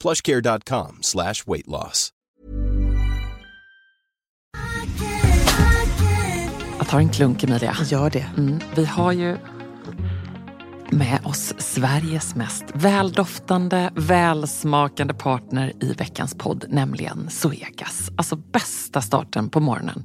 plushcare.com slash weight loss. Jag tar en klunk Emilia. Gör det. Mm, vi har ju med oss Sveriges mest väldoftande, välsmakande partner i veckans podd, nämligen Zoegas. Alltså bästa starten på morgonen.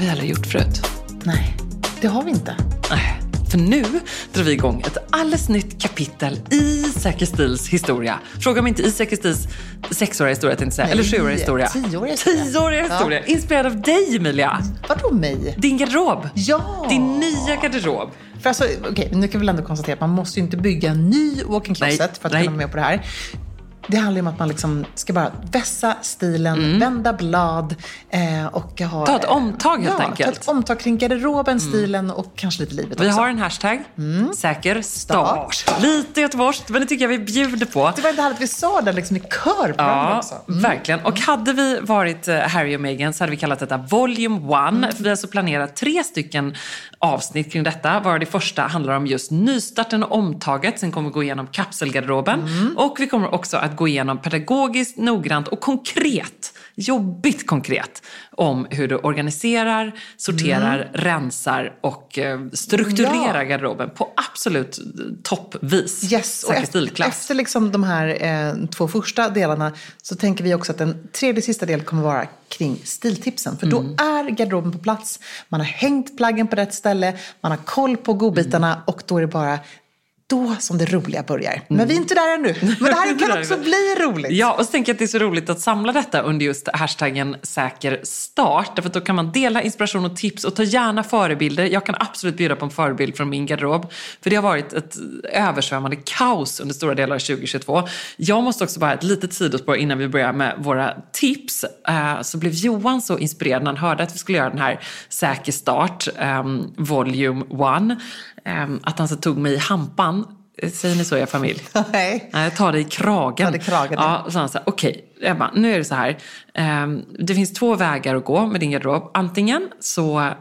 Har vi aldrig gjort förut. Nej, det har vi inte. Nej, För nu drar vi igång ett alldeles nytt kapitel i Säker Stils historia. Fråga mig inte i Säker Stils sexåriga historia, tänkte säga. Eller sjuåriga historia. tioåriga historia. Tioåriga historia. Inspirerad av dig, Emilia. Vadå mig? Din garderob. Ja! Din nya garderob. För alltså, okej, nu kan vi väl ändå konstatera att man måste ju inte bygga en ny walk-in closet Nej, för att nej. kunna vara med på det här. Det handlar ju om att man liksom ska bara vässa stilen, vända blad eh, och ha... Mm. Ta ett omtag, helt ja, enkelt. Mm. ta ett omtag kring garderoben, stilen och kanske lite livet Vi också. har en hashtag. Säker start. Lite göteborgskt, men det tycker jag vi bjuder på. Det var inte härligt vi sa det liksom i kör på Ja, också. verkligen. Och hade vi varit eh, Harry och Meghan så hade vi kallat detta Volume 1. För vi har alltså planerat tre stycken avsnitt kring detta. Var det första handlar om just nystarten och omtaget. Sen kommer vi gå igenom kapselgarderoben. Och vi kommer också att gå igenom pedagogiskt, noggrant och konkret, jobbigt konkret, om hur du organiserar, sorterar, rensar och eh, strukturerar Ja. garderoben på absolut toppvis. Yes, och efter, efter liksom de här eh, två första delarna så tänker vi också att den tredje sista delen kommer vara kring stiltipsen. För då är garderoben på plats, man har hängt plaggen på rätt ställe, man har koll på godbitarna och då är det bara då som det roliga börjar. Men vi är inte där ännu. Men det här kan också bli roligt. Ja, och så tänker jag att det är så roligt att samla detta under just hashtaggen säker start. Därför att då kan man dela inspiration och tips och ta gärna förebilder. Jag kan absolut bjuda på en förebild från min garderob. För det har varit ett översvämmande kaos under stora delar av 2022. Jag måste också bara ett litet sidospår innan vi börjar med våra tips. Eh, Så blev Johan så inspirerad när han hörde att vi skulle göra den här säker start, um, volume 1. Um, att han så tog mig i hampan. Säger ni så i er familj? Nej. Nej, ta dig i kragen. Ta dig kragen, Ja, så sa han här, okej, Ebba, nu är det så här. ehm, det finns två vägar att gå med din garderob. Antingen så,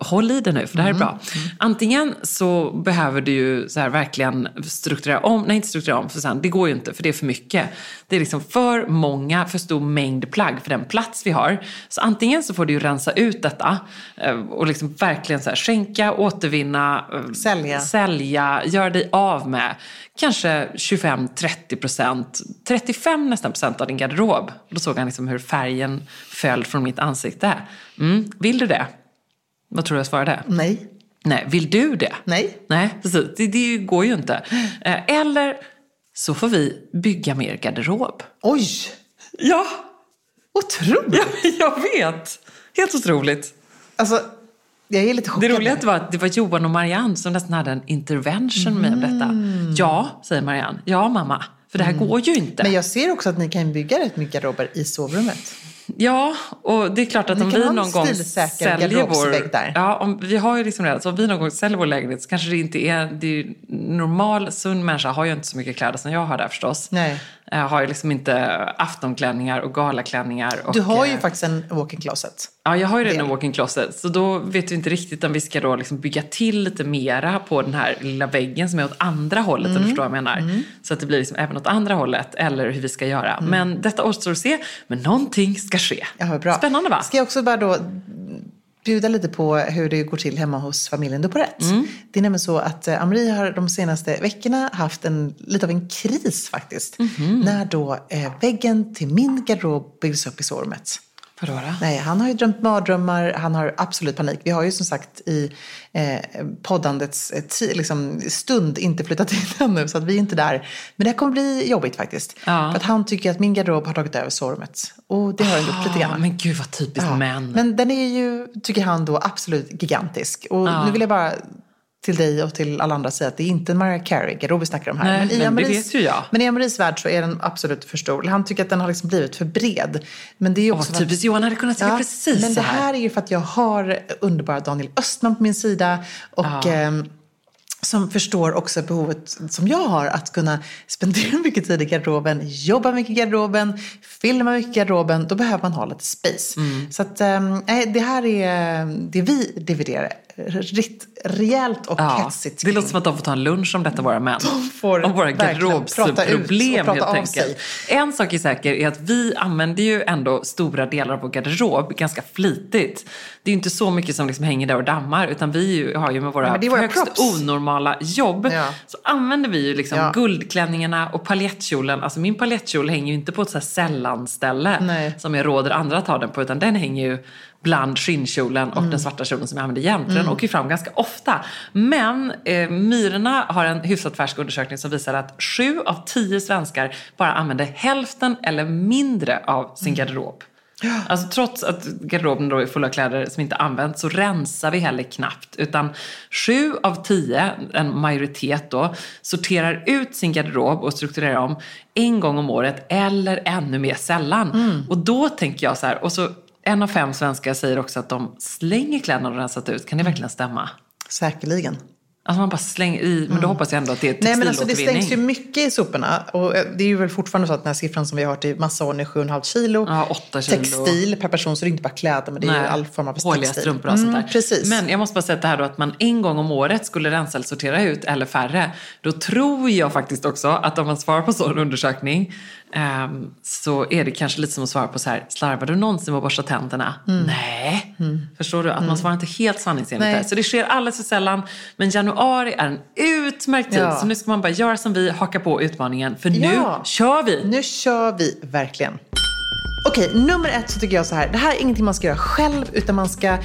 håll i det nu för det här är bra. Antingen så behöver du ju så här verkligen strukturera om, nej inte strukturera om, för sen, det går ju inte för det är för mycket. Det är liksom för många, för stor mängd plagg för den plats vi har. Så antingen så får du ju rensa ut detta eh, och liksom verkligen så här, skänka, återvinna, eh, Sälja. sälja, gör dig av med kanske 25-30 procent, 35 nästan procent av din garderob. Då såg han liksom hur färgen föll från mitt ansikte. Mm, vill du det? Vad tror du jag svarade? Nej. Nej, vill du det? Nej. Nej, precis. Det, det går ju inte. Eh, Eller så får vi bygga mer garderob. Oj! Ja, Otroligt! ja jag vet. Helt otroligt. Alltså, jag är lite Det chockad. roliga var att det var Johan och Marianne som nästan hade en intervention med om detta. Ja, säger Marianne. Ja, mamma. För det här går ju inte. Men jag ser också att ni kan bygga rätt mycket garderober i sovrummet. Ja, och det är klart att Ni om vi någon gång säljer vår... där. Ja, om, vi har ju liksom det. Så om vi någon gång säljer vår lägenhet så kanske det inte är... Det är ju, normal, sund människa har ju inte så mycket kläder som jag har där förstås. Nej. Jag har ju liksom inte aftonklänningar och galaklänningar. Och, Du har ju eh, faktiskt en walk-in closet. Ja, jag har ju redan en walk-in closet. Så då vet vi inte riktigt om vi ska då liksom bygga till lite mera på den här lilla väggen som är åt andra hållet, Mm. om du förstår vad jag menar. Så att det blir liksom även åt andra hållet, eller hur vi ska göra. Mm. Men detta återstår att se. Men någonting ska ske. Ja, bra. Spännande va? Ska jag också bara då bjuda lite på hur det går till hemma hos familjen Duporet. Mm. Det är nämligen så att eh, Amri har de senaste veckorna haft en, lite av en kris faktiskt. Mhm. När då eh, väggen till min garderob byggdes upp i sovrummet. Vadå då? Nej, han har ju drömt mardrömmar, han har absolut panik. Vi har ju som sagt i eh, poddandets eh, liksom, stund inte flyttat in ännu, så att vi är inte där. Men det här kommer bli jobbigt faktiskt. Ja. För att han tycker att min garderob har tagit över sovrummet. Och det har den gjort lite Ah, grann. men gud vad typiskt Ja, män. Men den är ju, tycker han då, absolut gigantisk. Och Ja. nu vill jag bara till dig och till alla andra säga att det är inte Mariah Carey-garderob vi snackar om här. Nej, i men det Amaris- vet ju jag. Men i Amaris värld så är den absolut för stor. Han tycker att den har liksom blivit för bred. Men det är Åh, också vad för att- typiskt. Johan hade kunnat säga precis men det här är ju för att jag har underbara Daniel Östman på min sida. Och Ja. ehm, som förstår också behovet som jag har att kunna spendera mycket tid i garderoben, jobba mycket i garderoben, filma mycket i garderoben. Då behöver man ha lite space. Mm. Så att, nej, det här är det vi dividerar ritt, rejält och Ja, hetsigt det låter som att de får ta en lunch om detta, våra män. får om våra garderobsproblem helt enkelt. En sak är säker är att vi använder ju ändå stora delar av vår garderob ganska flitigt. Det är ju inte så mycket som liksom hänger där och dammar utan vi har ju med våra, är våra högst props. onormala jobb Ja. så använder vi ju liksom Ja. guldklänningarna och paljettkjolen. Alltså min paljettkjol hänger ju inte på ett så här sällanställe Nej. som jag råder andra att ha den på utan den hänger ju bland skinnkjolen och Mm. den svarta kjolen som jag använder jämt. Den åker ju fram ganska ofta. Men eh, Myrorna har en hyfsat färsk undersökning som visar att sju av tio svenskar bara använder hälften eller mindre av sin garderob. Alltså trots att garderoben då är full av kläder som inte används så rensar vi heller knappt. Utan sju av tio, en majoritet då, sorterar ut sin garderob och strukturerar om en gång om året eller ännu mer sällan. Och då tänker jag så här, och så en av fem svenskar säger också att de slänger kläderna de rensat ut. Kan det verkligen stämma? Säkerligen. Alltså man bara slänger i, men då hoppas jag ändå att det är Nej men alltså det textilåtervinning. stängs ju mycket i soporna. Och eh, det är ju väl fortfarande så att den här siffran som vi har hört i massa år nu, 7,5 kilo. Ja, åtta kilo. Textil per person, så det är inte bara kläder men det är ju Nej, all form av håliga textil. strumpor och sånt där. Mm, precis. Men jag måste bara säga det här då att man en gång om året skulle rensa eller sortera ut, eller färre. Då tror jag faktiskt också att om man svarar på sån undersökning ehm, så är det kanske lite som att svara på så här, slarvar du någonsin med att borsta tänderna? Nej. Förstår du? Att man svarar inte helt sanningsenligt Mm. Där. Så det sker alldeles för sällan. Men januari är en utmärkt tid. Ja. Så nu ska man bara göra som vi, haka på utmaningen. För nu Ja. kör vi! Nu kör vi verkligen. Okej, nummer ett så tycker jag så här. Det här är ingenting man ska göra själv utan man ska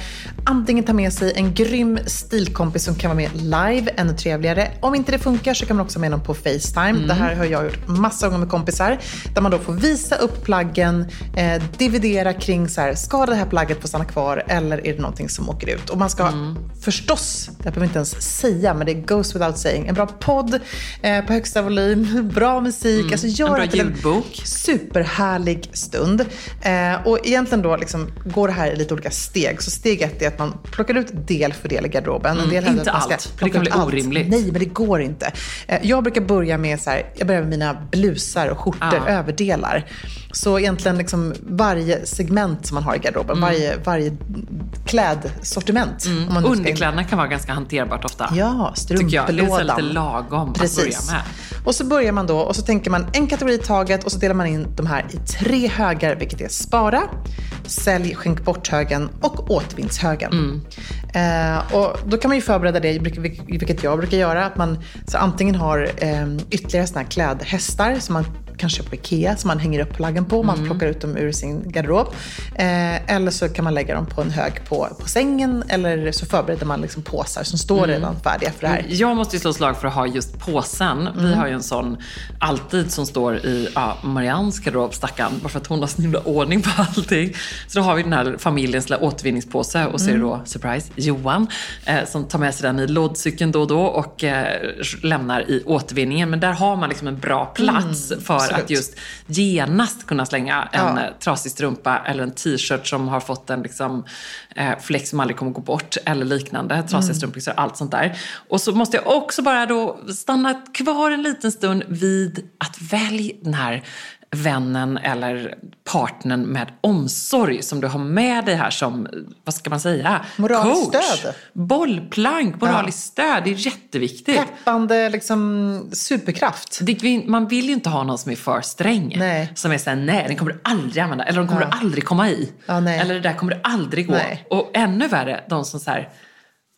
antingen ta med sig en grym stilkompis som kan vara med live, ännu trevligare. Om inte det funkar så kan man också ha med någon på Facetime. Det här har jag gjort massa gånger med kompisar. Där man då får visa upp plaggen, eh, dividera kring så här, ska det här plagget få stanna kvar eller är det någonting som åker ut? Och man ska förstås, det behöver jag inte ens säga, men det goes without saying, en bra podd eh, på högsta volym, bra musik, alltså gör bra det till ljudbok. superhärlig stund. Eh, och egentligen då liksom går det här i lite olika steg. Så steg ett är att man plockar ut del för del i garderoben. En del Mm, inte att allt, för det kan bli allt. orimligt. Nej, men det går inte. Eh, jag brukar börja med så här, jag börjar med mina blusar och skjortor, Ja. överdelar. Så egentligen liksom varje segment som man har i garderoben, varje, varje klädsortiment. Ska- Underkläderna kan vara ganska hanterbart ofta. Ja, jag. Det är lite lagom att Precis. börja med. Och så börjar man då och så tänker man en kategori i taget och så delar man in de här i tre högar, vilket är spara, sälj, skänk bort-högen och återvinnshögen. Mm. Eh, och då kan man ju förbereda det, vilket jag brukar göra, att man så antingen har eh, ytterligare såna här klädhästar som man kanske på Ikea som man hänger upp plaggen på. Man Mm. plockar ut dem ur sin garderob. Eh, eller så kan man lägga dem på en hög på, på sängen. Eller så förbereder man liksom påsar som står Mm. redan färdiga för det här. Jag måste ju slå slag för att ha just påsen. Vi Mm. har ju en sån alltid som står i ja, Mariannes garderob, stackarn, bara för att hon har sån himla ordning på allting. Så då har vi den här familjens lilla återvinningspåse och så är det Mm. då, surprise, Johan eh, som tar med sig den i lådcykeln då och då och eh, lämnar i återvinningen. Men där har man liksom en bra plats för Mm, absolut. att just genast kunna slänga en Ja. eh, trasig strumpa eller en t-shirt som har fått en liksom, eh, fläck som aldrig kommer gå bort eller liknande. Trasiga Mm. strumpbyxor, allt sånt där. Och så måste jag också bara då stanna kvar en liten stund vid att välja den här vännen eller partnern med omsorg som du har med dig här som, vad ska man säga? Moraliskt Coach. stöd. Bollplank, moraliskt stöd. Det är jätteviktigt. Peppande liksom, superkraft. Det, man vill ju inte ha någon som är för sträng. Nej. Som är såhär, nej den kommer du aldrig använda. Eller de kommer Ja. du aldrig komma i. Ja. Eller det där kommer du aldrig gå. Nej. Och ännu värre, de som så här,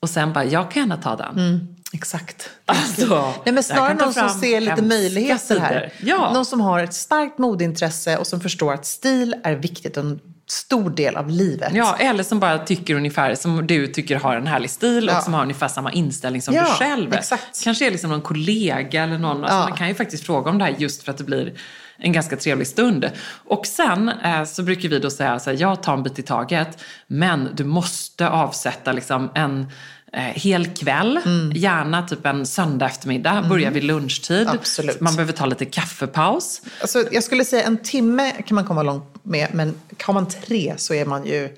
och sen bara, jag kan gärna ta den. Exakt. Alltså, Nej, men snarare någon som ser lite möjligheter här. Ja. Någon som har ett starkt modintresse och som förstår att stil är viktigt och en stor del av livet. Ja, eller som bara tycker ungefär som du tycker har en härlig stil Ja. och som har ungefär samma inställning som Ja, du själv. exakt. Kanske är liksom någon kollega eller någon. Alltså. Man kan ju faktiskt fråga om det här just för att det blir en ganska trevlig stund. Och sen eh, så brukar vi då säga så här, jag tar en bit i taget, men du måste avsätta liksom en hel kväll, Mm. gärna typ en söndag eftermiddag, börja vid lunchtid. Absolut. Man behöver ta lite kaffepaus. Alltså, jag skulle säga en timme kan man komma långt med, men har man tre så är man ju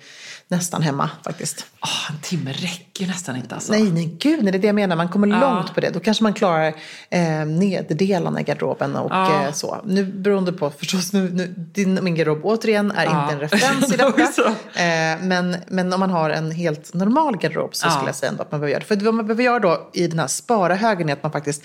nästan hemma faktiskt. Åh, en timme räcker ju nästan inte alltså. Nej, nej, gud, nej, det är det jag menar. Man kommer långt på det. Då kanske man klarar eh, neddelarna i garderoben och Ja. eh, så. Nu beroende på förstås, nu, nu, din, min garderob återigen är Ja. inte en referens i detta. Eh, men, men om man har en helt normal garderob så Ja. skulle jag säga ändå att man behöver göra det. För vad man behöver göra då i den här spara-högen är att man faktiskt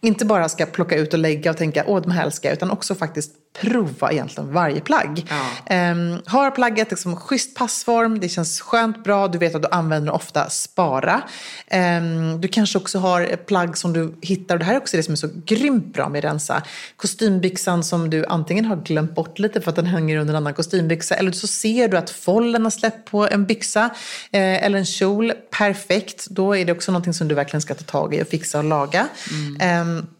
inte bara ska plocka ut och lägga och tänka åh, de här älskar jag, utan också faktiskt prova egentligen varje plagg. Ja. Ehm, har plagget liksom schysst passform, det känns skönt bra, du vet att du använder ofta, spara. Ehm, du kanske också har plagg som du hittar, och det här är också det som är så grymt bra med rensa. Kostymbyxan som du antingen har glömt bort lite för att den hänger under en annan kostymbyxa, eller så ser du att follen har släppt på en byxa eh, eller en kjol. Perfekt, då är det också någonting som du verkligen ska ta tag i och fixa och laga. Ehm,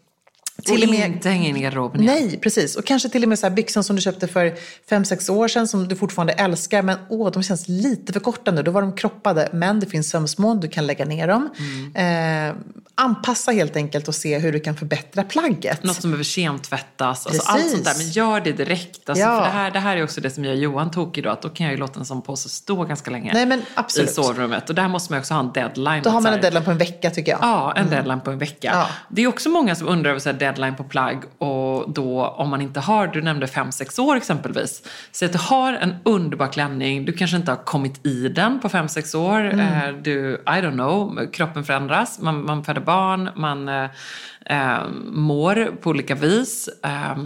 Till och med inte hänga in i garderoben igen. Nej, precis. Och kanske till och med så här byxan som du köpte för fem sex år sedan som du fortfarande älskar. Men åh, de känns lite för korta nu. Då var de kroppade. Men det finns sömsmån, du kan lägga ner dem. Mm. Eh, anpassa helt enkelt och se hur du kan förbättra plagget. Något som behöver kemtvättas. Alltså allt Precis. sånt där. Men gör det direkt. Alltså, Ja. för det, här, det här är också det som gör Johan tokig då. Att då kan jag ju låta en sån påse stå ganska länge Nej, men i absolut. sovrummet. Och där måste man också ha en deadline. Då har man en deadline på en vecka tycker jag. Ja, en deadline på en vecka. Ja. Det är också många som undrar över så här deadline på plagg och då om man inte har, du nämnde fem sex år exempelvis. Så att du har en underbar klänning, du kanske inte har kommit i den på fem sex år. Mm. Eh, Du, I don't know, kroppen förändras, man, man föder barn, man eh, eh, mår på olika vis. Eh,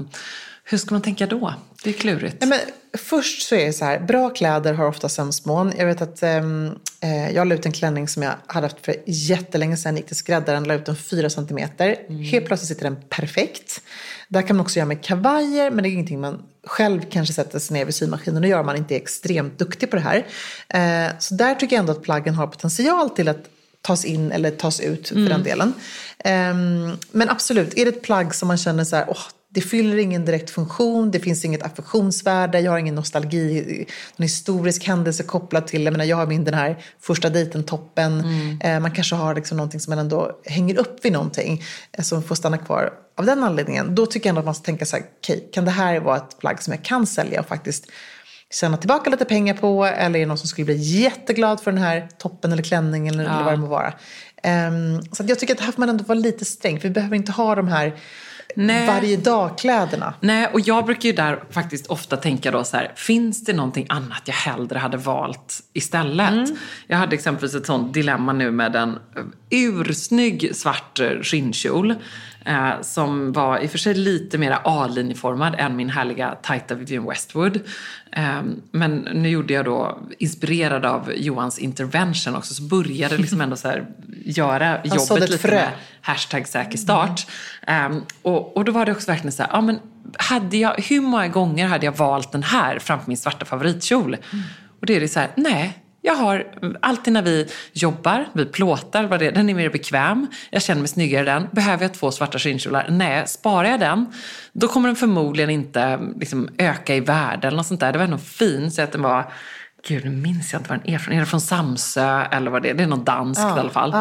hur ska man tänka då? Det är klurigt. Nej, men först så är det så här, bra kläder har ofta sömsmån. Jag vet att ehm, eh, jag la ut en klänning som jag hade haft för jättelänge sedan. Gick till skräddaren, la ut den fyra centimeter. Helt plötsligt sitter den perfekt. Där kan man också göra med kavajer, men det är ingenting man själv kanske sätter sig ner vid symaskinen och gör om man inte är extremt duktig på det här. Eh, så där tycker jag ändå att plaggen har potential till att tas in eller tas ut för den delen. Ehm, men absolut, är det ett plagg som man känner så här, åh, det fyller ingen direkt funktion, det finns inget affektionsvärde, jag har ingen nostalgi, någon historisk händelse kopplad till, jag menar jag har min den här första dejten-toppen, eh, man kanske har liksom någonting som man ändå hänger upp vid någonting eh, som får stanna kvar av den anledningen. Då tycker jag ändå att man ska tänka så här, okej, kan det här vara ett plagg som jag kan sälja och faktiskt tjäna tillbaka lite pengar på eller är det någon som skulle bli jätteglad för den här toppen eller klänningen eller, eller vad det må vara. Ehm, så jag tycker att här får man ändå vara lite sträng för vi behöver inte ha de här Nej. varje dag-kläderna. Nej, och jag brukar ju där faktiskt ofta tänka då så här, finns det någonting annat jag hellre hade valt istället? Jag hade exempelvis ett sånt dilemma nu med en ursnygg svart eh, skinnkjol. Eh, som var i och för sig lite mer A-linjeformad än min härliga tajta Vivienne Westwood. Eh, men nu gjorde jag då, inspirerad av Johans intervention också, så började liksom ändå så här göra jobbet lite frö. med hashtag säker start. Mm. och, och då var det också verkligen så här, ja men hade jag, hur många gånger hade jag valt den här framför min svarta favoritkjol? Mm. Och det är det så här, nej, jag har alltid när vi jobbar, vi plåtar, vad det, den är mer bekväm. Jag känner mig snyggare i den. Behöver jag två svarta skinnkjolar? Nej, sparar jag den, då kommer den förmodligen inte liksom, öka i värde eller något sånt där. Det var nog fin, så att den var Gud, nu minns jag inte vad den är från. Är det från Samsö eller vad det är? Det är något danskt ja, i alla fall.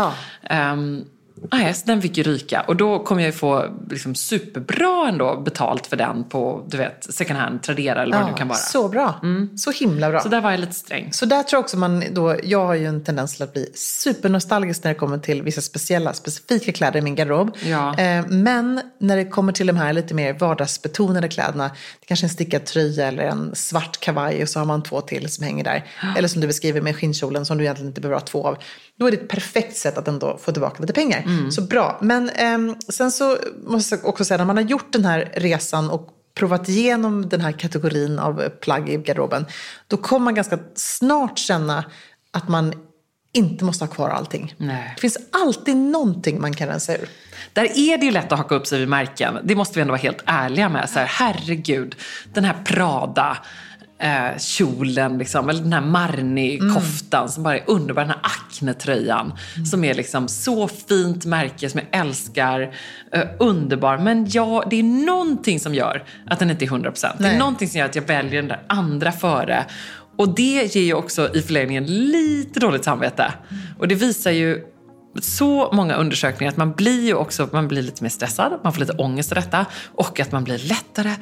Ja. Um, Nej, så den fick ju ryka. Och då kommer jag ju få liksom superbra ändå betalt för den på, du vet, second hand, Tradera eller vad ja, det nu kan vara. Så bra. Mm. Så himla bra. Så där var jag lite sträng. Så där tror jag också man då, jag har ju en tendens till att bli supernostalgisk när det kommer till vissa speciella, specifika kläder i min garderob. Ja. Eh, men när det kommer till de här lite mer vardagsbetonade kläderna, det kanske är en stickad tröja eller en svart kavaj och så har man två till som hänger där. Eller som du beskriver med skinnkjolen som du egentligen inte behöver ha två av. Då är det ett perfekt sätt att ändå få tillbaka lite pengar. Mm. Så bra. Men eh, sen så måste jag också säga, när man har gjort den här resan och provat igenom den här kategorin av plagg i garderoben, då kommer man ganska snart känna att man inte måste ha kvar allting. Nej. Det finns alltid någonting man kan rensa ur. Där är det ju lätt att haka upp sig vid märken. Det måste vi ändå vara helt ärliga med. Så här, herregud, den här Prada eh, kjolen, liksom, eller den här Marni-koftan mm. som bara är underbar. Den här Acne-tröjan mm. som är liksom så fint märke som jag älskar. Eh, underbar. Men ja, det är någonting som gör att den inte är 100%. Nej. Det är någonting som gör att jag väljer den där andra före. Och det ger ju också i förlängningen lite dåligt samvete. Mm. Och det visar ju så många undersökningar att man blir ju också man blir lite mer stressad, man får lite ångest av detta och att man blir lättare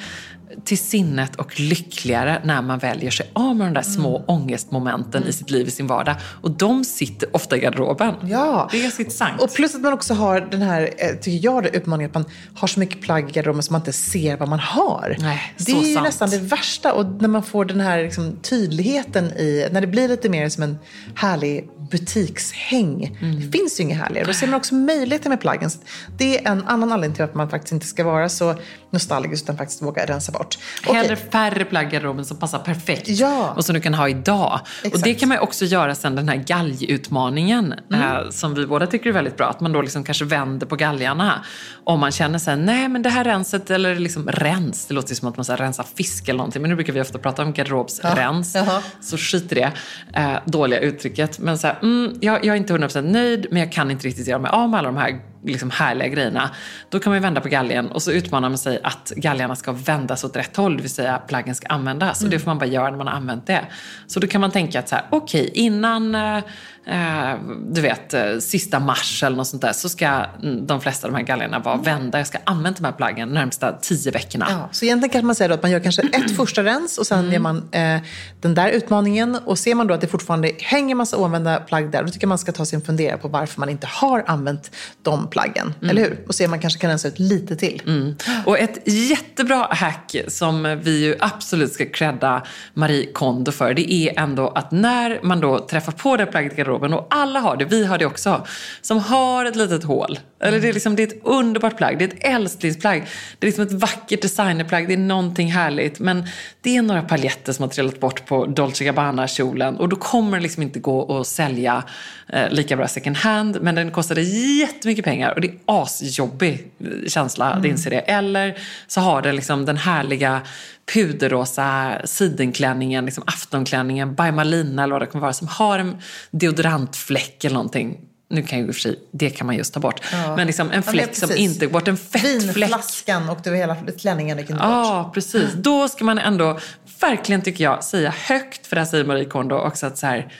till sinnet och lyckligare när man väljer sig av med de där små mm. ångestmomenten mm. i sitt liv, i sin vardag. Och de sitter ofta i garderoben. Ja. Det är ganska intressant. Och plus att man också har den här, eh, tycker jag, det utmaningen att man har så mycket plagg i garderoben som man inte ser vad man har. Nej, det är sant. nästan det värsta. Och när man får den här liksom, tydligheten i, när det blir lite mer som en härlig butikshäng. Mm. Det finns ju inget härligare. Då ser man också möjligheter med plaggen. Det är en annan anledning till att man faktiskt inte ska vara så nostalgisk utan faktiskt våga rensa bort. Hellre färre plagg i garderoben som passar perfekt ja. och som du kan ha idag. Exakt. Och det kan man också göra sen den här galgutmaningen mm. eh, som vi båda tycker är väldigt bra. Att man då liksom kanske vänder på galgarna. Om man känner sig nej men det här renset, eller liksom rens, det låter ju som att man så här, rensar fisk eller någonting. Men nu brukar vi ofta prata om garderobsrens. Ja. Så skit i det eh, dåliga uttrycket. Men så här, mm, jag, jag är inte 100% nöjd men jag kan inte riktigt göra mig av med alla de här liksom härliga grejerna. Då kan man ju vända på galgen och så utmanar man sig att galgarna ska vändas åt rätt håll, det vill säga plaggen ska användas. Mm. Och det får man bara göra när man har använt det. Så då kan man tänka att så här, okej, okay, innan eh, du vet, eh, sista mars eller något sånt där så ska de flesta av de här gallerna vara vända. Jag ska använda de här plaggen de närmsta tio veckorna. Ja, så egentligen kanske man säger att man gör kanske ett första rens och sen mm. gör man eh, den där utmaningen. Och ser man då att det fortfarande hänger massa oanvända plagg där, då tycker jag man ska ta sig en fundera på varför man inte har använt de plaggen. Mm. Eller hur? Och se om man kanske kan rensa ut lite till. Mm. Och ett jättebra hack som vi ju absolut ska credda Marie Kondo för, det är ändå att när man då träffar på det plagget garderoben. Och alla har det, vi har det också, som har ett litet hål. Eller det är, liksom, det är ett underbart plagg, det är ett älsklingsplagg. Det är liksom ett vackert designerplagg, det är någonting härligt. Men det är några paljetter som har trillat bort på Dolce Gabbana-kjolen. Och då kommer det liksom inte gå att sälja eh, lika bra second hand. Men den kostade jättemycket pengar och det är asjobbig känsla, mm. det inser det. Eller så har den liksom den härliga puderrosa sidenklänningen, liksom aftonklänningen, by Malina eller vad det kan vara, som har en deodorantfläck eller någonting. Nu kan ju och för sig, det kan man just ta bort. Ja. Men liksom en fläck ja, som inte går bort, en fettfläck. Vinflaskan och det hela klänningen gick inte bort. Ja, precis. Då ska man ändå, verkligen tycker jag, säga högt, för det här säger Marie Kondo också, att så här,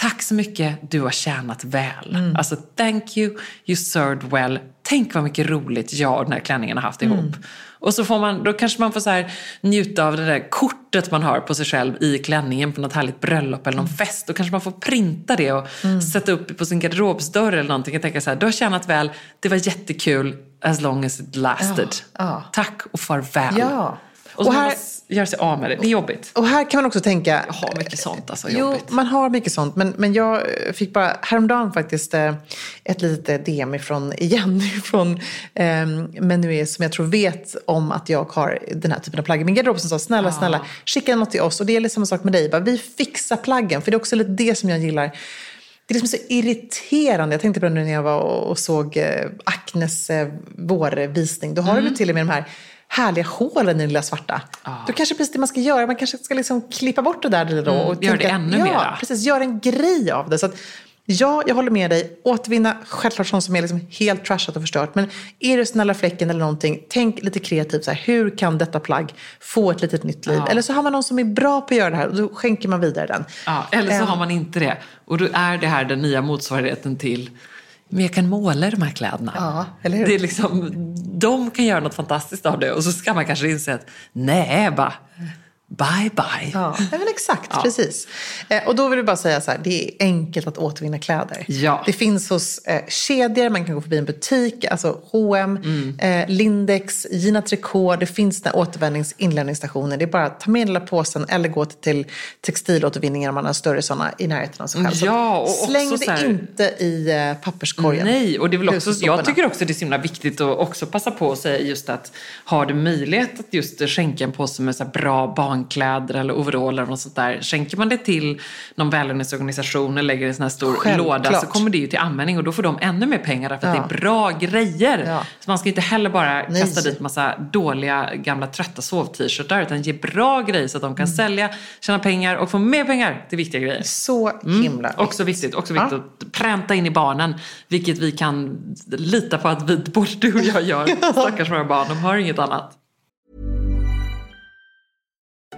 Tack så mycket, du har tjänat väl. Mm. Alltså, thank you, you served well. Tänk vad mycket roligt jag och den här klänningen har haft ihop. Mm. Och så får man, då kanske man får så här, njuta av det där kortet man har på sig själv i klänningen på något härligt bröllop eller någon mm. fest. Då kanske man får printa det och mm. sätta upp på sin garderobsdörr eller någonting. Jag tänker så här, du har tjänat väl, det var jättekul as long as it lasted. Ja, ja. Tack och farväl. Ja. Och, och här... göra sig av med det. Det är jobbigt. Och här kan man också tänka... Jag har mycket sånt alltså, Jo, jobbigt. man har mycket sånt. Men, men jag fick bara häromdagen faktiskt eh, ett litet DM ifrån, igen, från eh, Menue som jag tror vet om att jag har den här typen av plagg i min garderob som sa snälla, snälla, skicka något till oss. Och det är samma sak med dig. Bara, vi fixar plaggen. För det är också lite det som jag gillar. Det är liksom så irriterande. Jag tänkte på det nu när jag var och såg eh, Acnes eh, vårvisning. Då har Mm. du till och med de här härliga hålen i det lilla svarta. Då kanske precis det man ska göra, man kanske ska liksom klippa bort det där då. Och Mm, gör det ännu ja, mera. precis. Gör en grej av det. Så att, ja, jag håller med dig. Återvinna, självklart sånt som är liksom helt trashat och förstört. Men är det snälla fläcken eller någonting, tänk lite kreativt. Så här, hur kan detta plagg få ett litet nytt liv? Ja. Eller så har man någon som är bra på att göra det här och då skänker man vidare den. Ja, eller så Ehm. har man inte det. Och då är det här den nya motsvarigheten till men jag kan måla de här kläderna. Ja, eller hur? Det är liksom, de kan göra något fantastiskt av det och så ska man kanske inse att nej, bara bye bye. Ja, men exakt, precis. Eh, och då vill vi bara säga så här, det är enkelt att återvinna kläder. Ja. Det finns hos eh, kedjor, man kan gå förbi en butik, alltså H&M, Mm. eh, Lindex, Gina Tricot, det finns där återvändnings inlämningsstationer. Det är bara att ta med lilla påsen eller gå till, textilåtervinningar om man har större sådana i närheten av sig själv. Så Ja, och släng det här- inte i eh, papperskorgen. Nej, och det väl också, jag tycker också det är så himla viktigt att också passa på att säga just att har du möjlighet att just skänka en påse med så bra barnkläder eller overaller och sånt där. Skänker man det till någon välgörenhetsorganisation eller lägger i en sån här stor Självklart. låda så kommer det ju till användning och då får de ännu mer pengar därför att Ja. det är bra grejer. Ja. Så man ska inte heller bara Nej. kasta dit massa dåliga gamla trötta sov-t-shirtar utan ge bra grejer så att de kan Mm. sälja, tjäna pengar och få mer pengar till viktiga grejer. Så Mm. himla Också viktigt, också viktigt Ja. att pränta in i barnen. Vilket vi kan lita på att vi, både du och jag gör. Stackars våra barn, de har inget annat.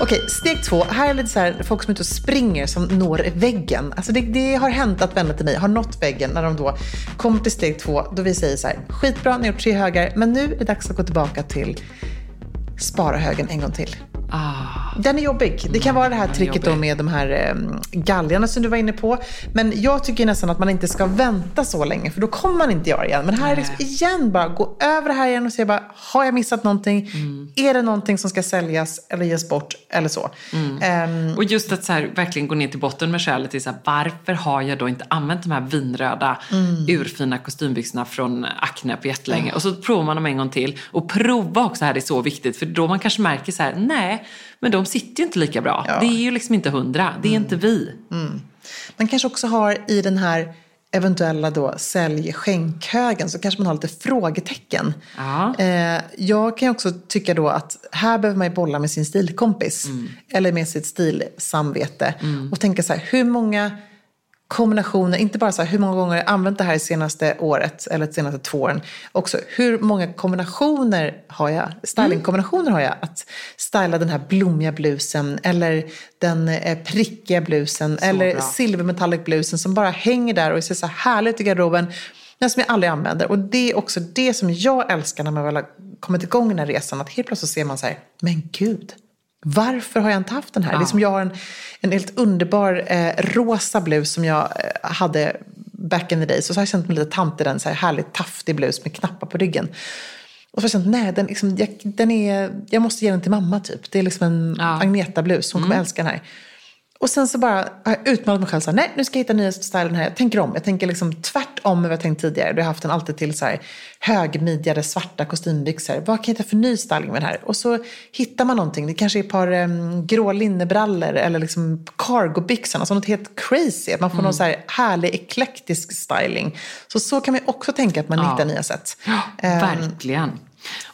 Okej, steg två. Här är lite så här, folk som är ute och springer som når väggen. Alltså det, det har hänt att vänner till mig har nått väggen när de då kommer till steg två. Då vi säger så här, skitbra, ni har gjort tre högar, men nu är det dags att gå tillbaka till spara högen en gång till. Ah, Den är jobbig. Det kan vara det här tricket då med de här um, galgarna som du var inne på. Men jag tycker nästan att man inte ska vänta så länge för då kommer man inte göra det igen. Men här är liksom igen bara gå över det här igen och se bara, har jag missat någonting? Mm. Är det någonting som ska säljas eller ges bort eller så? Mm. Ehm, Och just att så här, verkligen gå ner till botten med skälet till så här, varför har jag då inte använt de här vinröda urfina kostymbyxorna från Acne på jättelänge. Och så provar man dem en gång till. Och prova också här, det är så viktigt. För då man kanske märker så här, nej, men de sitter ju inte lika bra. Ja. Det är ju liksom inte hundra, det är inte vi. Man kanske också har i den här eventuella då sälj-skänkhögen så kanske man har lite frågetecken. Ja. Eh, jag kan också tycka då att här behöver man ju bolla med sin stilkompis. Eller med sitt stilsamvete. Och tänka så här, hur många kombinationer, inte bara så här, hur många gånger har jag använt det här det senaste året eller de senaste två åren. Också hur många kombinationer har jag, stylingkombinationer har jag att styla den här blommiga blusen eller den eh, prickiga blusen eller bra. silvermetallic blusen som bara hänger där och ser så härligt i garderoben. Men som jag aldrig använder. Och det är också det som jag älskar när man väl har kommit igång i den här resan. Att helt plötsligt ser man så här, men gud, varför har jag inte haft den här? Det är som jag har en, en helt underbar eh, rosa blus som jag eh, hade back in the days. Och så har jag känt mig lite tant i den, så här härligt taftig blus med knappar på ryggen. Och så har jag känt, nej, den, liksom, jag, den är, jag måste ge den till mamma typ. Det är liksom en Ja. Agneta-blus, hon kommer älska den här. Och sen så bara har jag utmanat mig själv. Så här, nej, nu ska jag hitta nya stylen här. Jag tänker om. Jag tänker liksom tvärtom vad jag tänkt tidigare. Då har jag haft den alltid till så här högmidjade svarta kostymbyxor. Vad kan jag hitta för ny styling med den här? Och så hittar man någonting. Det kanske är ett par um, grå linnebrallor eller liksom cargobyxor. Alltså något helt crazy. Att man får någon så här härlig eklektisk styling. Så så kan man också tänka att man hittar nya sätt. Ehm, Verkligen.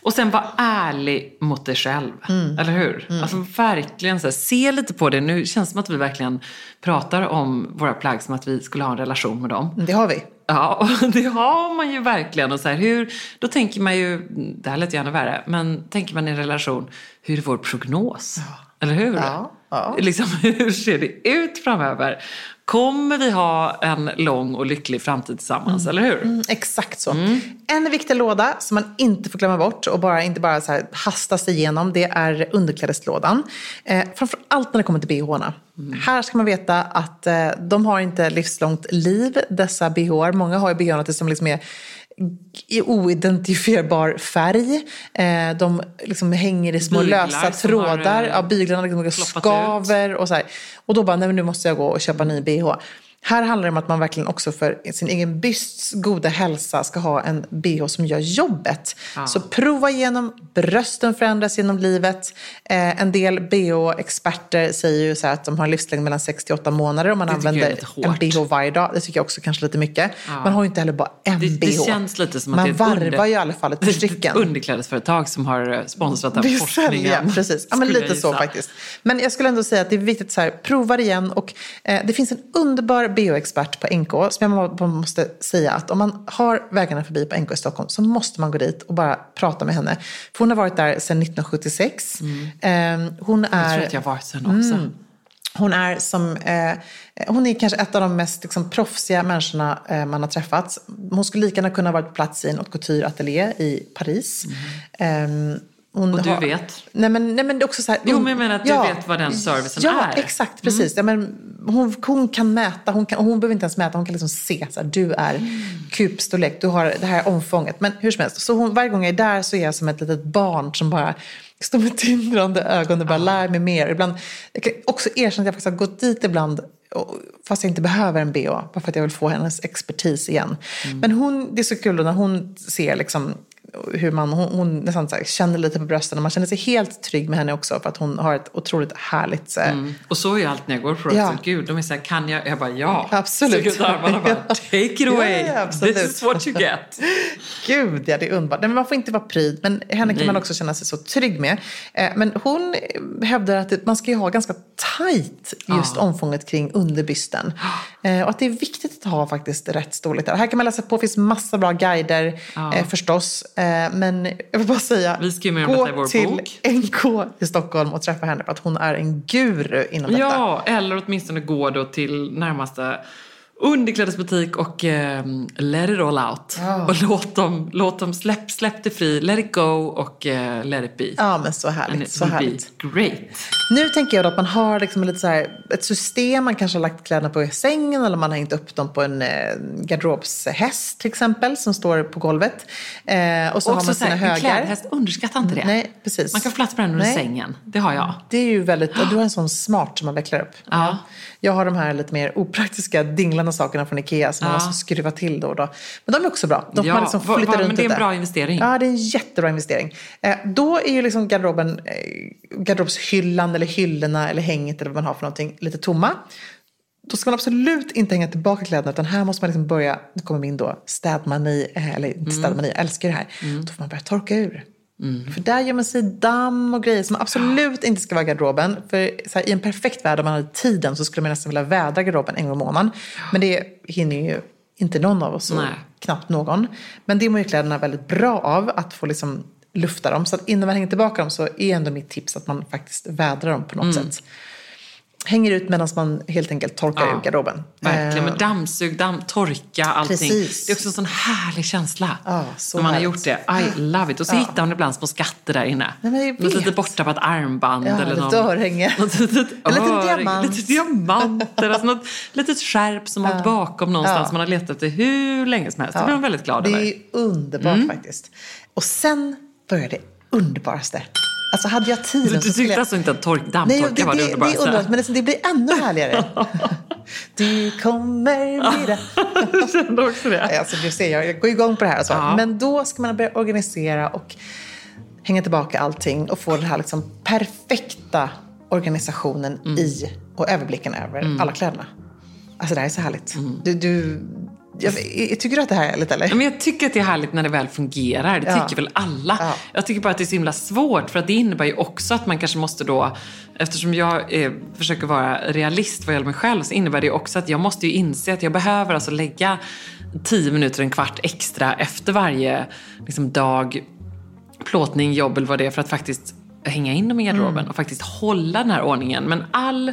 Och sen var ärlig mot dig själv. Mm. Eller hur? Alltså verkligen så här, se lite på det. Nu känns det som att vi verkligen pratar om våra plagg som att vi skulle ha en relation med dem. det har vi. Ja, och det har man ju verkligen. Och så här, hur, då tänker man ju, det här lät gärna värre, men tänker man i en relation, hur är vår prognos? Eller hur? Ja, ja. Liksom, hur ser det ut framöver? Kommer vi ha en lång och lycklig framtid tillsammans, eller hur? Mm, exakt så. En viktig låda som man inte får glömma bort och bara, inte bara så här hasta sig igenom, det är underklädeslådan. Eh, framför allt när det kommer till bh-arna. Här ska man veta att eh, de har inte livslångt liv, dessa bh Många har ju bh som liksom är i oidentifierbar färg. Eh, de liksom hänger i små Byglar lösa har, trådar. eh, Ja, byglarna liksom skaver och så här. Och då bara, nej men nu måste jag gå och köpa ny bh. Här handlar det om att man verkligen också för sin egen bysts goda hälsa ska ha en bh som gör jobbet. Så prova igenom, brösten förändras genom livet. Eh, en del bh-experter säger ju så att de har en livslängd mellan 6 till 8 månader om man Det använder en bh varje dag. Det tycker jag också kanske lite mycket. Man har ju inte heller bara en Det, bh. det känns lite som att man det är ett varvar under- ju i alla fall ett par stycken. underklädesföretag som har eh, sponsrat den forskningen. säljer, precis. Ja, men lite så faktiskt. Men jag skulle ändå säga att det är viktigt här, prova det igen. Och, eh, det finns en underbar bioexpert på NK som jag må- måste säga att om man har vägarna förbi på NK i Stockholm så måste man gå dit och bara prata med henne. För hon har varit där sedan 1976. Eh, hon Mm. Jag är... tror att jag har varit sen också. Mm. Hon är, som, eh, hon är kanske ett av de mest liksom, proffsiga människorna eh, man har träffat. Hon skulle lika gärna kunna ha varit på plats i en haute couture-ateljé i Paris. Ehm, Mm. Och du har- vet? Nej men, nej men också så här, Jo, men jag menar att du vet vad den servicen ja, är. Mm. Ja, exakt. Precis. Ja, men hon, hon kan mäta, hon, kan, hon behöver inte ens mäta, hon kan liksom se så här, du är Mm. kubstorlek, du har det här omfånget. Men hur som helst, så hon, varje gång jag är där så är jag som ett litet barn som bara står med tindrande ögon och bara lär mig mer. Ibland, jag kan också erkänna att jag faktiskt har gått dit ibland och- fast jag inte behöver en BH, bara för att jag vill få hennes expertis igen. Mm. Men hon, det är så kul när hon ser liksom hur man, hon, hon nästan så här, känner lite på brösten och man känner sig helt trygg med henne också för att hon har ett otroligt härligt eh, Mm. Och så är ju allt när jag går på Ja. Gud, de är såhär, kan jag? Jag bara, ja. Absolut. Så armarna bara, take it away. Ja, ja. This is what you get. Gud, ja det är underbart. Men man får inte vara pryd, men henne kan Nej. man också känna sig så trygg med. Eh, Men hon hävdar att man ska ju ha ganska tajt just omfånget kring underbysten. Eh, Och att det är viktigt att ha faktiskt rätt storlek där. Här kan man läsa på, det finns massa bra guider eh, förstås. Eh, Men jag vill bara säga, gå till bok. NK i Stockholm och träffa henne för att hon är en guru inom detta. Ja, eller åtminstone gå då till närmaste underklädesbutik och eh, let it all out. Och låt dem, låt dem släpp, släpp det fri, let it go och eh, let it be. Ja, men så And härligt. it Så härligt. great. Nu tänker jag att man har liksom lite så här, ett system. Man kanske har lagt kläderna på sängen eller man har hängt upp dem på en eh, garderobshäst till exempel som står på golvet. Eh, och så Och har man så här, sina en högar. klädhäst, underskatta inte det. Nej, precis. Man kan få plats på den under Nej. sängen. Det har jag. Det är ju väldigt, du har en sån smart som man vecklar upp. Ja. Jag har de här lite mer opraktiska dinglande sakerna från Ikea som man Ja. måste skruva till då och då. Men de är också bra. De Ja, man liksom va- va- runt men det är en lite. bra investering. Ja, det är en jättebra investering. Eh, då är ju liksom garderoben, eh, garderobshyllan eller hyllorna eller hänget eller vad man har för någonting lite tomma. då ska man absolut inte hänga tillbaka kläderna utan här måste man liksom börja, nu kommer min då städmani, eh, eller inte städmani, jag älskar det här. Då får man börja torka ur. För där gör man sig damm och grejer som absolut inte ska vara i garderoben. För så här, i en perfekt värld om man hade tiden så skulle man nästan vilja vädra garderoben en gång i månaden. Men det hinner ju inte någon av oss, Nej. knappt någon. Men det mår ju kläderna väldigt bra av, att få liksom lufta dem. Så att innan man hänger tillbaka dem så är ändå mitt tips att man faktiskt vädrar dem på något sätt. Hänger ut medan man helt enkelt torkar Ja, ur garderoben. Verkligen, Eh, med dammsug, damm, torka, allting. Precis. Det är också en sån härlig känsla. Ja, så när man härligt. har gjort det. I love it. Och så hittar man ibland små skatter där inne. Nej, men Något vet. litet borttappat armband. Ja, eller någon, örhänge. Något litet En liten diamant. Lite diamanter. alltså något litet skärp som har bakom någonstans. Ja. Man har letat efter hur länge som helst. Det blir man väldigt glad Det över. är ju underbart faktiskt. Och sen börjar det underbaraste. Alltså hade jag tiden Du, du så skulle tyckte jag... alltså inte att tork, Nej, dammtorka det, var det det, det är underbaraste? underbart, men det, det blir ännu härligare. du kommer bli det. Jag kände också det. Nej, Alltså, du ser, jag, jag går igång på det här. Alltså. Ja. Men då ska man börja organisera och hänga tillbaka allting och få den här liksom perfekta organisationen Mm. i och överblicken över alla kläderna. Alltså det här är så härligt. Mm. Du, du, jag, tycker du att det här är härligt eller? Ja, Men jag tycker att det är härligt när det väl fungerar. Det Ja. tycker väl alla. Ja. Jag tycker bara att det är så himla svårt. För att det innebär ju också att man kanske måste då, eftersom jag eh, försöker vara realist vad gäller mig själv, så innebär det också att jag måste ju inse att jag behöver alltså lägga tio minuter, en kvart extra efter varje liksom, dag, plåtning, jobb eller vad det är för att faktiskt hänga in dem i garderoben Mm. och faktiskt hålla den här ordningen. Men all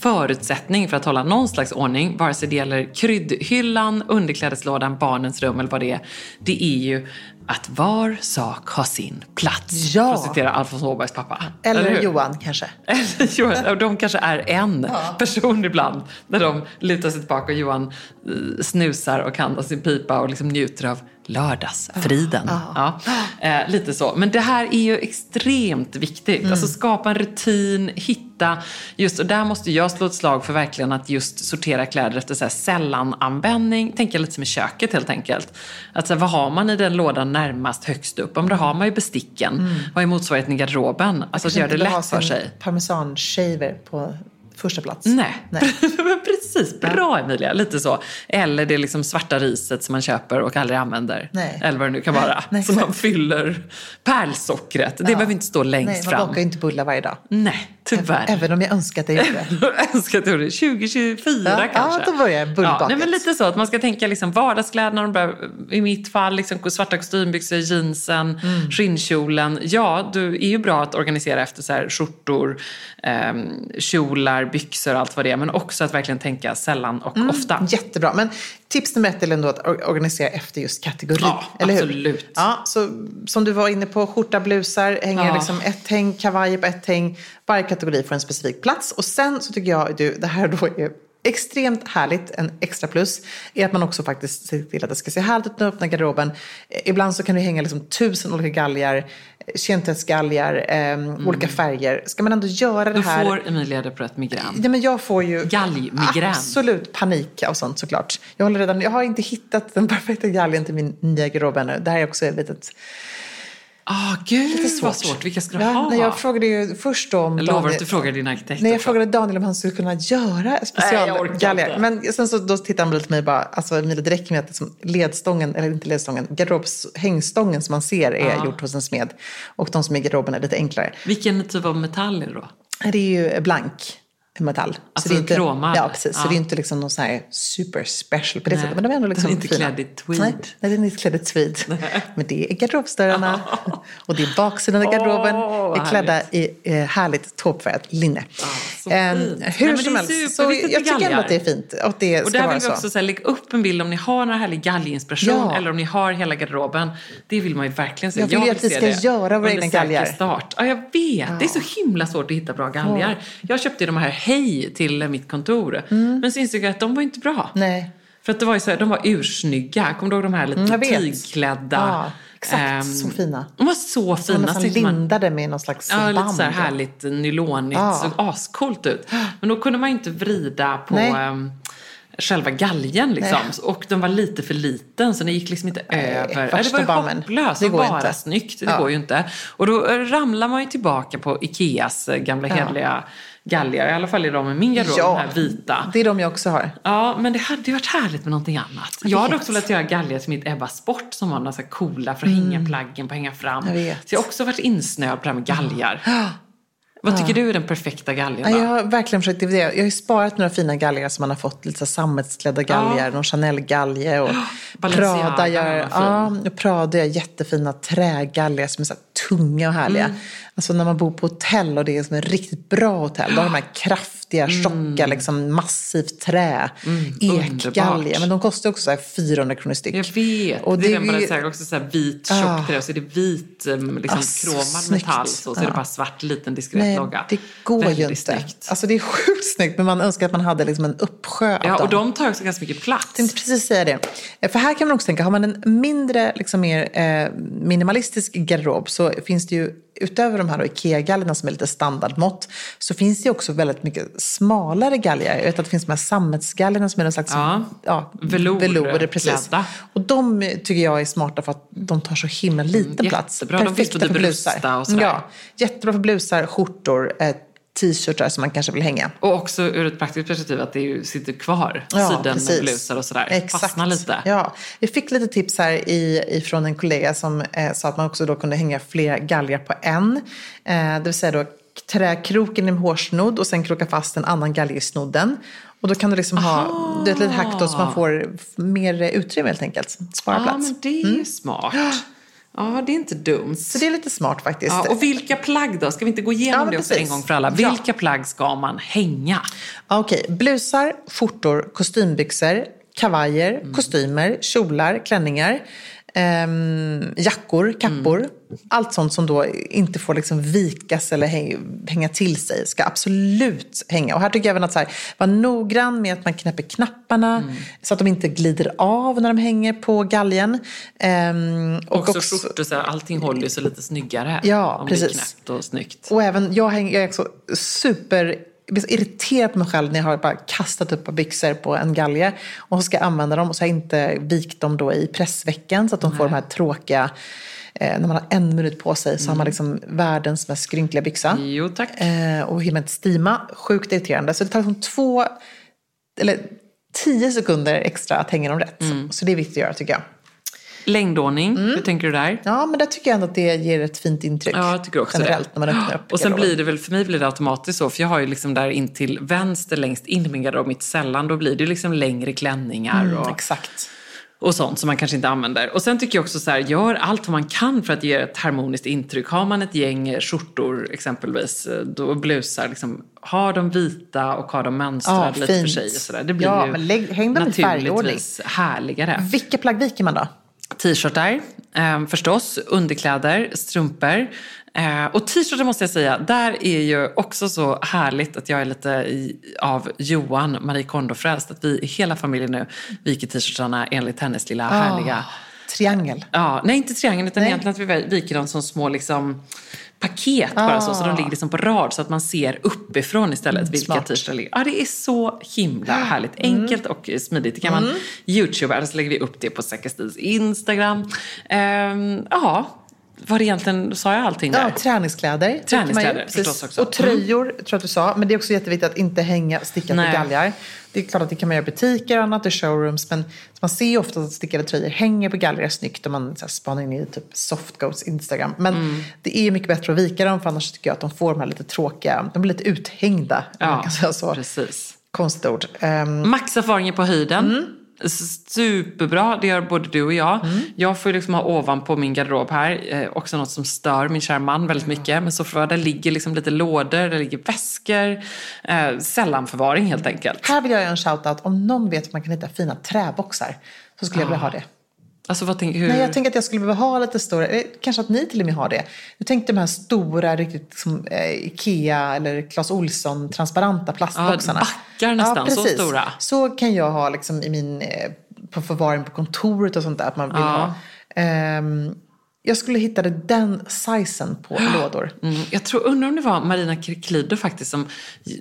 förutsättning för att hålla någon slags ordning, vare sig det gäller kryddhyllan, underklädeslådan, barnens rum eller vad det är, det är ju att var sak har sin plats. Ja. För att citera Alfons Åbergs pappa. Eller, hur? Johan kanske. Eller Johan, de kanske är en person ibland. När de lutar sig tillbaka och Johan eh, snusar och kan sin pipa och liksom njuter av lördagsfriden. Ja. Eh, lite så. Men det här är ju extremt viktigt. Alltså skapa en rutin, hitta just, och där måste jag slå ett slag för verkligen att just sortera kläder efter så här sällananvändning. Tänka lite som i köket helt enkelt. Att så här, vad har man i den lådan närmast högst upp? Om då har man ju besticken. Vad är motsvarigheten i garderoben? Alltså att göra det lätt för sig. Parmesan-shaver på första plats. Nej, Nej. precis. Bra Emilia, lite så. Eller det liksom svarta riset som man köper och aldrig använder. Nej. Eller vad det nu kan vara. Nej, som man fyller. Pärlsockret, det behöver inte stå längst Nej, man fram. bakar ju inte bullar varje dag. Nej, tyvärr. Även om jag önskar att jag gjorde det. Jag önskar att det gjorde det. 2024 Ja, kanske. ja, då börjar bullbaket. nej, men lite så att man ska tänka liksom vardagskläderna, de där, i mitt fall liksom svarta kostymbyxor, jeansen, Mm. skinnkjolen. Ja, du är ju bra att organisera efter så här skjortor, ehm, kjolar, byxor och allt vad det är. Men också att verkligen tänka sällan och Mm. ofta. Jättebra. Men tips nummer ett är ändå att or- organisera efter just kategori. Ja, eller hur? absolut. Ja, så som du var inne på, skjorta, blusar, hänger Ja. liksom ett häng, kavajer på ett häng. Varje kategori får en specifik plats. Och sen så tycker jag, du, det här då är extremt härligt, en extra plus, är att man också faktiskt ser till att det ska se härligt ut när man öppnar garderoben. Eh, Ibland så kan det hänga liksom tusen olika galgar, kentvättsgalgar, eh, olika färger. Ska man ändå göra det Mm. Då här... får Emilia det på ett migrän. Ja, men jag får ju Galgmigrän. absolut panik av sånt såklart. Jag, håller redan, jag har inte hittat den perfekta galgen till min nya garderob ännu. Det här är också ett litet, Ah, gud lite vad svårt. svårt. Vilka ska du ja, ha? nej, Jag frågade ju först om Jag lovar Daniel- att du frågar din arkitekt Nej, jag frågade Daniel om han skulle kunna göra specialgalgar. Men sen så då tittade han lite på mig och bara, alltså Emilia, det räcker med att liksom ledstången, eller inte ledstången, garderobshängstången som man ser är gjort hos en smed. Och de som är i garderoben är lite enklare. Vilken typ av metall är det då? Det är ju blank metall. Alltså det är inte, kromad? Ja, precis. Så Ja. det är inte liksom någon sån här super special på det Nej, sättet. Men de är ändå den är liksom inte fina. klädd i tweed. Nej, nej, den är inte klädd i tweed. Men det är garderobsdörrarna. och det är baksidan av garderoben. Vad är klädda i eh, härligt tåpfärgat linne. så fint. Nej, hur men som det helst. Så jag tycker ändå att det är fint. Och det Och ska där vill vi så. också så lägga upp en bild om ni har någon härlig galginspiration Ja. eller om ni har hela garderoben. Det vill man ju verkligen se. Jag vill ju att vi ska det göra våra egna galgar. Start. Ja, jag vet. Det är så himla svårt att hitta bra galgar. Jag köpte ju de här Hej till mitt kontor. Men så insåg jag att de var inte bra. Mm. Nej. För att det var ju så här, de var ursnygga. Kommer du ihåg de här lite Mm, tygklädda? Ja, exakt. Ehm, Så fina. De var så De fina. nästan Så tyckte man- lindade med någon slags Ja, band. lite så här härligt nylonigt. Ja. Såg ascoolt ut. Men då kunde man ju inte vrida på Nej. ehm, själva galgen liksom. Och den var lite för liten så den gick liksom inte över. Nej, det var ju bammen. hopplöst Det går bara inte. snyggt. Det Ja. går ju inte. Och då ramlar man ju tillbaka på Ikeas eh, gamla hederliga galgar. I alla fall är de i min garderob, de här vita. det är de jag också har. Ja, men det hade ju varit härligt med någonting annat. Jag hade vet. också velat göra galgar till mitt Ebba Sport som var några så här coola för att hänga plaggen på, hänga fram. Mm. Jag vet. Så jag har också varit insnöad på det här med galgar. Vad tycker du är den perfekta galgen Ja, jag har verkligen försökt dividera. Jag har sparat några fina galgar som man har fått. Lite sammetsklädda galgar, någon Chanel-galge. Och Balenciaga Prada gör, ja, och Prada gör jättefina trägalgar som är så tunga och härliga. Mm. Alltså när man bor på hotell och det är som ett riktigt bra hotell. Då har de här kraftiga, tjocka, liksom massivt trä. Ekgalgar. underbart. Men de kostar också så här 400 kronor styck. Jag vet. Och det är det den är ju- Balenciaga också så här vit Ah. tjock trä och så är det vit um, liksom, Ah, kromad metall så, så är det Ja. bara svart liten diskret Nej, logga. det går Väldigt ju inte. snyggt. Alltså det är sjukt snyggt, men man önskar att man hade liksom en uppsjö av Ja, och dem. de tar också ganska mycket plats. Jag tänkte precis säga det. Eh, För här kan man också tänka, har man en mindre, liksom mer eh, minimalistisk garderob så finns det ju utöver de här då Ikea-gallerna som är lite standardmått så finns det också väldigt mycket smalare galgar. Jag vet att det finns de här sammetsgallerna som är någon slags Ja. ja, Velour- velour precis. klädda. Och de tycker jag är smarta för att de tar så himla liten plats. jättebra. De finns på typ Rusta och sådär. Ja, jättebra för blusar, skjortor, t-shirtar som man kanske vill hänga. Och också ur ett praktiskt perspektiv att det ju sitter kvar. Sidenblusar och sådär. Exakt. Fastnar lite. Ja. Vi fick lite tips här i, ifrån en kollega som eh, sa att man också då kunde hänga flera galgar på en. Eh, det vill säga då träkroken i en hårsnodd och sen kroka fast en annan galge i snodden. Och då kan du liksom ha du vet, lite hack då så man får mer utrymme helt enkelt. Spara Ja, plats. men det är ju smart. Ja, det är inte dumt. Så det är lite smart faktiskt. Ja, och vilka plagg då? Ska vi inte gå igenom Ja, det också en gång för alla? Ja. Vilka plagg ska man hänga? Okej, blusar, skjortor, kostymbyxor, kavajer, Mm. kostymer, kjolar, klänningar, ehm, jackor, kappor. Mm. Allt sånt som då inte får liksom vikas eller häng, hänga till sig ska absolut hänga. Och här tycker jag även att så här, vara noggrann med att man knäpper knapparna Mm. så att de inte glider av när de hänger på galgen. Ehm, och Också, skjortor, så här, allting håller ju sig lite snyggare. Ja, om det är precis. knäppt och snyggt. Och även, jag, hänger, jag är också super jag blir så irriterad på mig själv när jag har bara kastat upp par byxor på en galge och så ska jag använda dem och så har jag inte vikt dem då i pressvecken så att de får de här tråkiga, eh, när man har en minut på sig så har man liksom världens mest skrynkliga byxa. Jo, tack. Eh, och hinner inte stima, sjukt irriterande. Så det tar liksom två, eller tio sekunder extra att hänga dem rätt. Så det är viktigt att göra tycker jag. Längdordning, hur tänker du där? Ja, men där tycker jag ändå att det ger ett fint intryck. Ja, jag tycker också generellt det. när man öppnar upp Och sen garderoben. blir det väl, för mig blir det automatiskt så, för jag har ju liksom där in till vänster längst in i min garderob, mitt sällan, då blir det liksom längre klänningar och, Exakt. och sånt som man kanske inte använder. Och sen tycker jag också så här, gör allt vad man kan för att ge ett harmoniskt intryck. Har man ett gäng skjortor exempelvis, då blusar, liksom, har de vita och har de mönstrade Ja, lite för fint. sig och sådär. Det blir Ja, ju men lägg- häng dem i färgordning. naturligtvis härligare. Vilka plagg viker man då? T-shirtar, eh, förstås, underkläder, strumpor. Eh, och t-shirtar måste jag säga, där är ju också så härligt att jag är lite i, av Johan, Marie Kondo-frälst. Att vi, hela familjen nu, viker t-shirtarna enligt hennes lilla härliga... Triangel. Ja, nej, inte triangeln, utan Nej. egentligen att vi viker dem som små liksom, paket bara så, så de ligger liksom på rad så att man ser uppifrån istället vilka smart. t-shirtar ligger. Ja, det är så himla härligt. Enkelt och smidigt. Det kan man youtuba, eller så lägger vi upp det på Säker Stils Instagram. Ehm, ja, var det egentligen, sa jag allting där? Ja, träningskläder. Träningskläder, ju. Förstås också. Mm. Och tröjor, tror jag att du sa. Men det är också jätteviktigt att inte hänga stickade Nej. galgar. Det är klart att det kan man göra i butiker och annat, i showrooms. Men man ser ju ofta att stickade tröjor hänger på galgar snyggt om man så här, spanar in i typ Softgoats Instagram. Men Mm. det är ju mycket bättre att vika dem för annars tycker jag att de får de här lite tråkiga, de blir lite uthängda. om man kan säga så. precis. Konstigt ord. Ehm, Maxerfarenhet på höjden. Mm. Superbra, det gör både du och jag. Jag får liksom ha ovanpå min garderob här, eh, också något som stör min kära man väldigt mycket. Men där ligger liksom lite lådor, där ligger väskor, eh, sällanförvaring helt enkelt. här vill jag göra en shout-out. Om någon vet att man kan hitta fina träboxar så skulle jag vilja ha det. Alltså vad tänker hur? Nej, jag tänker att jag skulle behöva ha lite stora, eh, kanske att ni till och med har det. Jag tänkte de här stora, riktigt som eh, Ikea eller Clas Ohlson transparenta plastboxarna. backar nästan, så precis. stora. Så kan jag ha liksom i min, eh, på förvaring på kontoret och sånt där. Att man vill Ja. ha. Ehm, jag skulle hitta det den sizen på lådor. Mm, jag tror, undrar om det var Marina Kirklido faktiskt som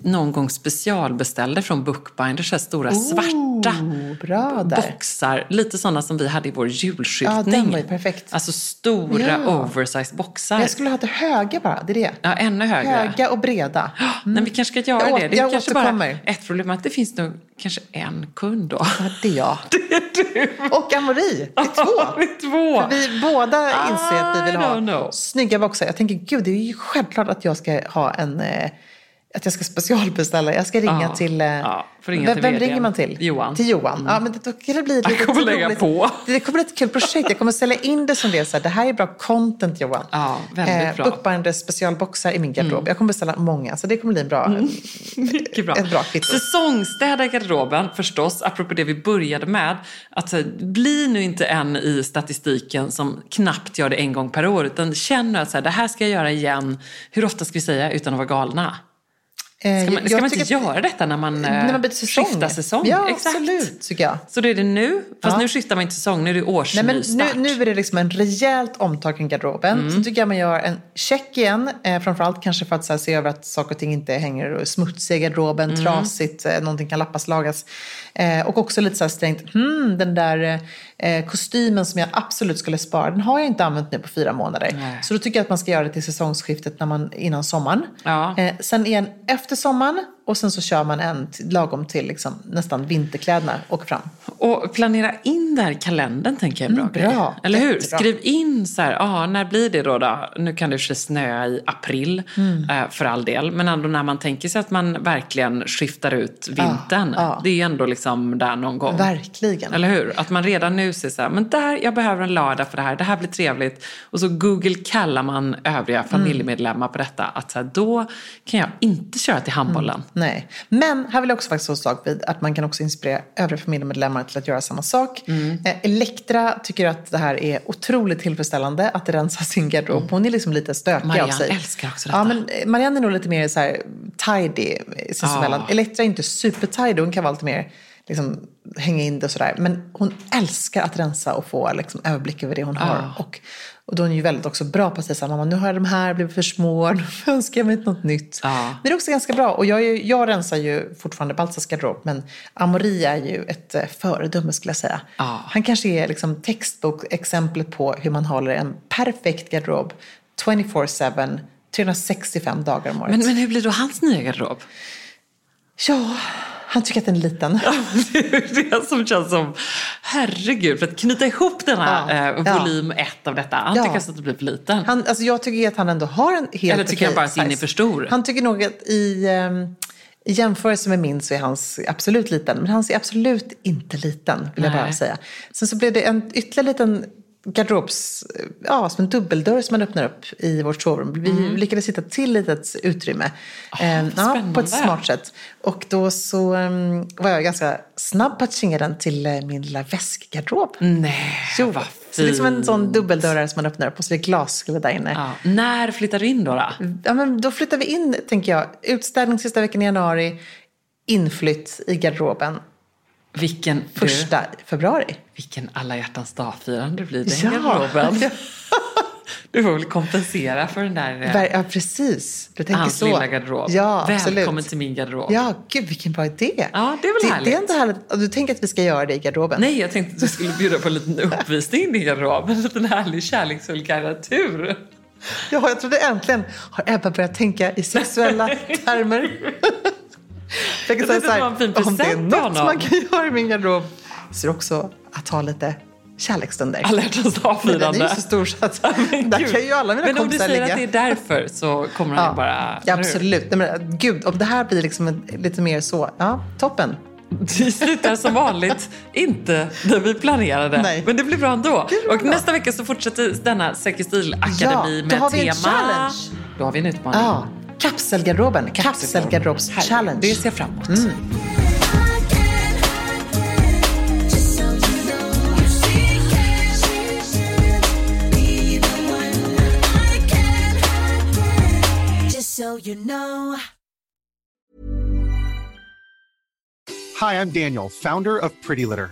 någon gång specialbeställde från Bookbinders så stora svarta bra där. boxar. Lite sådana som vi hade i vår julskyltning. Ja, den var ju perfekt. Alltså stora Ja. oversized boxar. Jag skulle ha det höga bara, det är det. Ja, ännu högre. Höga och breda. Nej, vi kanske ska göra Jag det. Det är kanske bara återkommer. ett problem att det finns nog kanske en kund då. Ja, det är jag. Och Amori, det är två. Vi är två. För vi båda inser att vi vill ha snygga boxar. Jag tänker, gud, det är ju självklart att jag ska ha en... Eh, att jag ska specialbeställa. Jag ska ringa Ja. till... Eh, Ja, ringa vem, till vem ringer man till? Johan. Till Johan. Ja, men det, då kan det bli ett Jag kommer lägga roligt- på. Det kommer bli ett kul projekt. Jag kommer sälja in det som det. är Så här, det här är bra content, Johan. Ja, väldigt bra. Mm. Bookbinders specialboxar i min garderob. Jag kommer beställa många, så det kommer bli en bra... Mycket bra. Ett bra kvitto. Säsongsstäda garderoben förstås, apropå det vi började med. Att eh, bli nu inte en i statistiken som knappt gör det en gång per år. Utan känn nu att så här, det här ska jag göra igen. Hur ofta ska vi säga utan att vara galna? Eh, Ska man, ska man inte att- göra detta när man, eh, När man byter säsong. skiftar säsong? Ja, Exakt. absolut, tycker jag. Så då är det nu, fast Ja. nu skiftar man inte säsong, nu är det årsnystart. nu, nu är det liksom en rejält omtag kring garderoben. Mm. Så tycker jag man gör en check igen. Eh, framförallt kanske för att här, se över att saker och ting inte hänger och smutsiga i garderoben, Mm. trasigt, eh, någonting kan lappas, lagas. Eh, och också lite så här strängt, hmm, den där eh, kostymen som jag absolut skulle spara, den har jag inte använt nu på fyra månader. Nej. Så då tycker jag att man ska göra det till säsongsskiftet när man, innan sommaren. Ja. Eh, sen en efter sommaren och sen så kör man en lagom till liksom, nästan vinterkläderna åker fram. Och planera in där i kalendern tänker jag är bra, Mm, bra. Eller hur? Jättebra. Skriv in så här, ah, när blir det då? då? Nu kan det sig snöa i april, Mm. eh, för all del. Men ändå när man tänker sig att man verkligen skiftar ut vintern. ja. Det är ju ändå liksom där någon gång. Verkligen. Eller hur? Att man redan nu ser så här, men där, jag behöver en lördag för det här, det här blir trevligt. Och så Google kallar man övriga familjemedlemmar på detta. Att så här, då kan jag inte köra till handbollen. Nej, men här vill jag också faktiskt slå slag vid att man kan också inspirera övriga familjemedlemmar till att göra samma sak. Mm. Eh, Elektra tycker att det här är otroligt tillfredsställande att rensa sin garderob. Hon är liksom lite stökig Marianne av sig. älskar också detta. Ja, men eh, Marianne är nog lite mer så här tidy sinsemellan. Ja. Elektra är inte super-tidy, hon kan vara lite mer liksom, hänga in det och sådär. Men hon älskar att rensa och få liksom, överblick över det hon har. Ja. Och, och då är hon ju väldigt också bra på att säga så här, mamma nu har jag de här blivit för små, nu önskar jag mig något nytt. Ja. Men det är också ganska bra. Och jag, ju- jag rensar ju fortfarande Baltzars garderob, men Amori är ju ett eh, föredöme skulle jag säga. Ja. Han kanske är liksom textbokexemplet på hur man håller en perfekt garderob 24-7, 365 dagar om året. Men, men hur blir då hans nya garderob? Ja, han tycker att den är liten. Det är det som känns som, herregud, för att knyta ihop denna Ja, eh, ja. volym ett av detta. Han Ja. tycker alltså att det blir för liten. Han, alltså jag tycker att han ändå har en helt Eller tycker han bara att din är för stor? Han tycker nog att i, ehm, i jämförelse med min så är hans absolut liten. Men hans är absolut inte liten, vill jag Nej. bara säga. Sen så blev det en ytterligare liten garderobs, ja, som en dubbeldörr som man öppnar upp i vårt sovrum. Vi lyckades hitta till litet utrymme. Ehm, ja, på ett smart sätt. Och då så ehm, var jag ganska snabb på att kinga den till eh, min lilla väskgarderob. Nej, Jo, vad så det är liksom en fint. sån dubbeldörrar som man öppnar upp och så är det glasskruvar där inne. Ja. När flyttar du in då? då? Ja, men då flyttar vi in, tänker jag. Utställning sista veckan i januari. Inflytt i garderoben Vilken, du, första februari. vilken alla hjärtans dag-firande det blir den Ja. garderoben. Du får väl kompensera för den där eh, Ja, precis. Du tänker hans så. lilla garderob. Ja, Välkommen absolut. till min garderob. Ja, gud vilken bra idé. Ja, det är väl det, härligt. Det är inte härligt. Du tänker att vi ska göra det i garderoben? Nej, jag tänkte att du skulle bjuda på en liten uppvisning i din garderob. En liten härlig kärleksfull gardatur. Ja, jag trodde äntligen har Ebba börjat tänka i sexuella termer. Jag var en fin om det är något man kan göra i min garderob så är det också att ha lite kärleksstunder. Alla hjärtans Men den dag-firande. är ju så stor så att Men där gud. kan ju alla mina Men om du kompisar säger ligga. att det är därför så kommer han ju bara... ja, absolut. Nej, men, gud, om det här blir liksom en, lite mer så, ja, toppen. Det slutar som vanligt inte där vi planerade. Nej. Men det blir bra ändå. Blir Och bra. nästa vecka så fortsätter denna Säker stil-akademi Ja, då med har vi en tema... challenge. Då har vi en utmaning. Ja, kapselgarderoben. Kapselgarderobs-challenge. Härligt. Det ser jag fram emot. Mm. Hi, I'm Daniel, founder of Pretty Litter.